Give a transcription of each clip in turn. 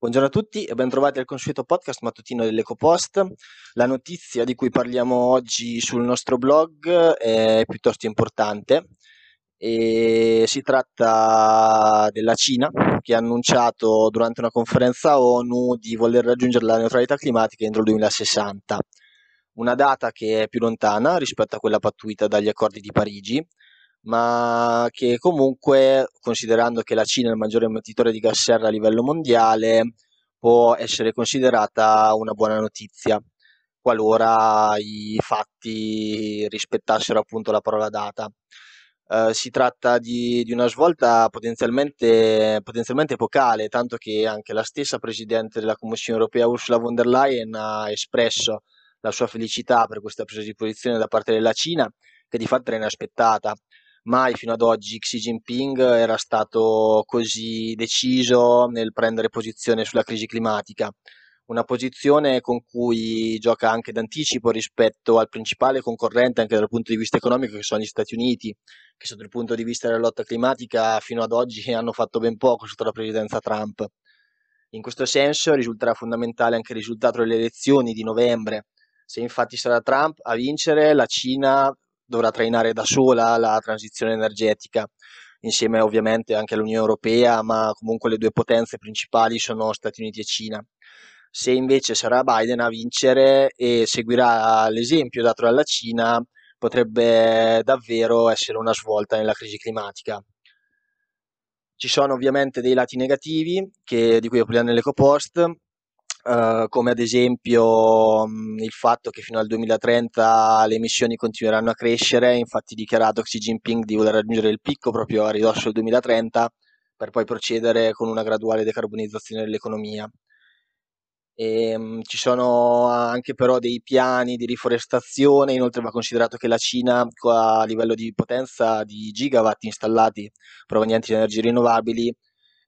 Buongiorno a tutti e bentrovati al consueto podcast mattutino dell'EcoPost. La notizia di cui parliamo oggi sul nostro blog è piuttosto importante e si tratta della Cina che ha annunciato durante una conferenza ONU di voler raggiungere la neutralità climatica entro il 2060, una data che è più lontana rispetto a quella pattuita dagli accordi di Parigi, ma che comunque, considerando che la Cina è il maggiore emettitore di gas serra a livello mondiale, può essere considerata una buona notizia, qualora i fatti rispettassero appunto la parola data. Uh, si tratta di, di una svolta potenzialmente, potenzialmente, epocale, tanto che anche la stessa Presidente della Commissione europea Ursula von der Leyen ha espresso la sua felicità per questa presa di posizione da parte della Cina, che di fatto era inaspettata mai fino ad oggi Xi Jinping era stato così deciso nel prendere posizione sulla crisi climatica, una posizione con cui gioca anche d'anticipo rispetto al principale concorrente anche dal punto di vista economico che sono gli Stati Uniti, che sotto il punto di vista della lotta climatica fino ad oggi hanno fatto ben poco sotto la presidenza Trump. In questo senso risulterà fondamentale anche il risultato delle elezioni di novembre. Se infatti sarà Trump a vincere, la Cina dovrà trainare da sola la transizione energetica, insieme ovviamente anche all'Unione Europea, ma comunque le due potenze principali sono Stati Uniti e Cina. Se invece sarà Biden a vincere e seguirà l'esempio dato dalla Cina, potrebbe davvero essere una svolta nella crisi climatica. Ci sono ovviamente dei lati negativi che, di cui parliamo nell'EcoPost, Uh, come ad esempio um, il fatto che fino al 2030 le emissioni continueranno a crescere, infatti dichiarato Xi Jinping di voler raggiungere il picco proprio a ridosso del 2030 per poi procedere con una graduale decarbonizzazione dell'economia. E, um, ci sono anche però dei piani di riforestazione, inoltre va considerato che la Cina a livello di potenza di gigawatt installati provenienti da energie rinnovabili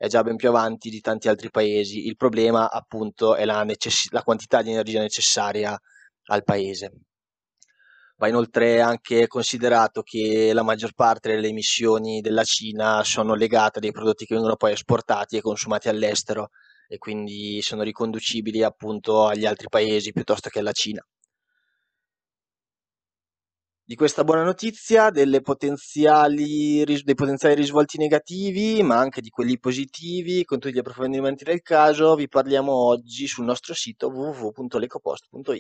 è già ben più avanti di tanti altri paesi. Il problema, appunto, è la, necess- la quantità di energia necessaria al paese. Va inoltre anche considerato che la maggior parte delle emissioni della Cina sono legate a dei prodotti che vengono poi esportati e consumati all'estero e quindi sono riconducibili appunto agli altri paesi piuttosto che alla Cina di questa buona notizia, potenziali, dei potenziali risvolti negativi, ma anche di quelli positivi, con tutti gli approfondimenti del caso, vi parliamo oggi sul nostro sito www.lecopost.it.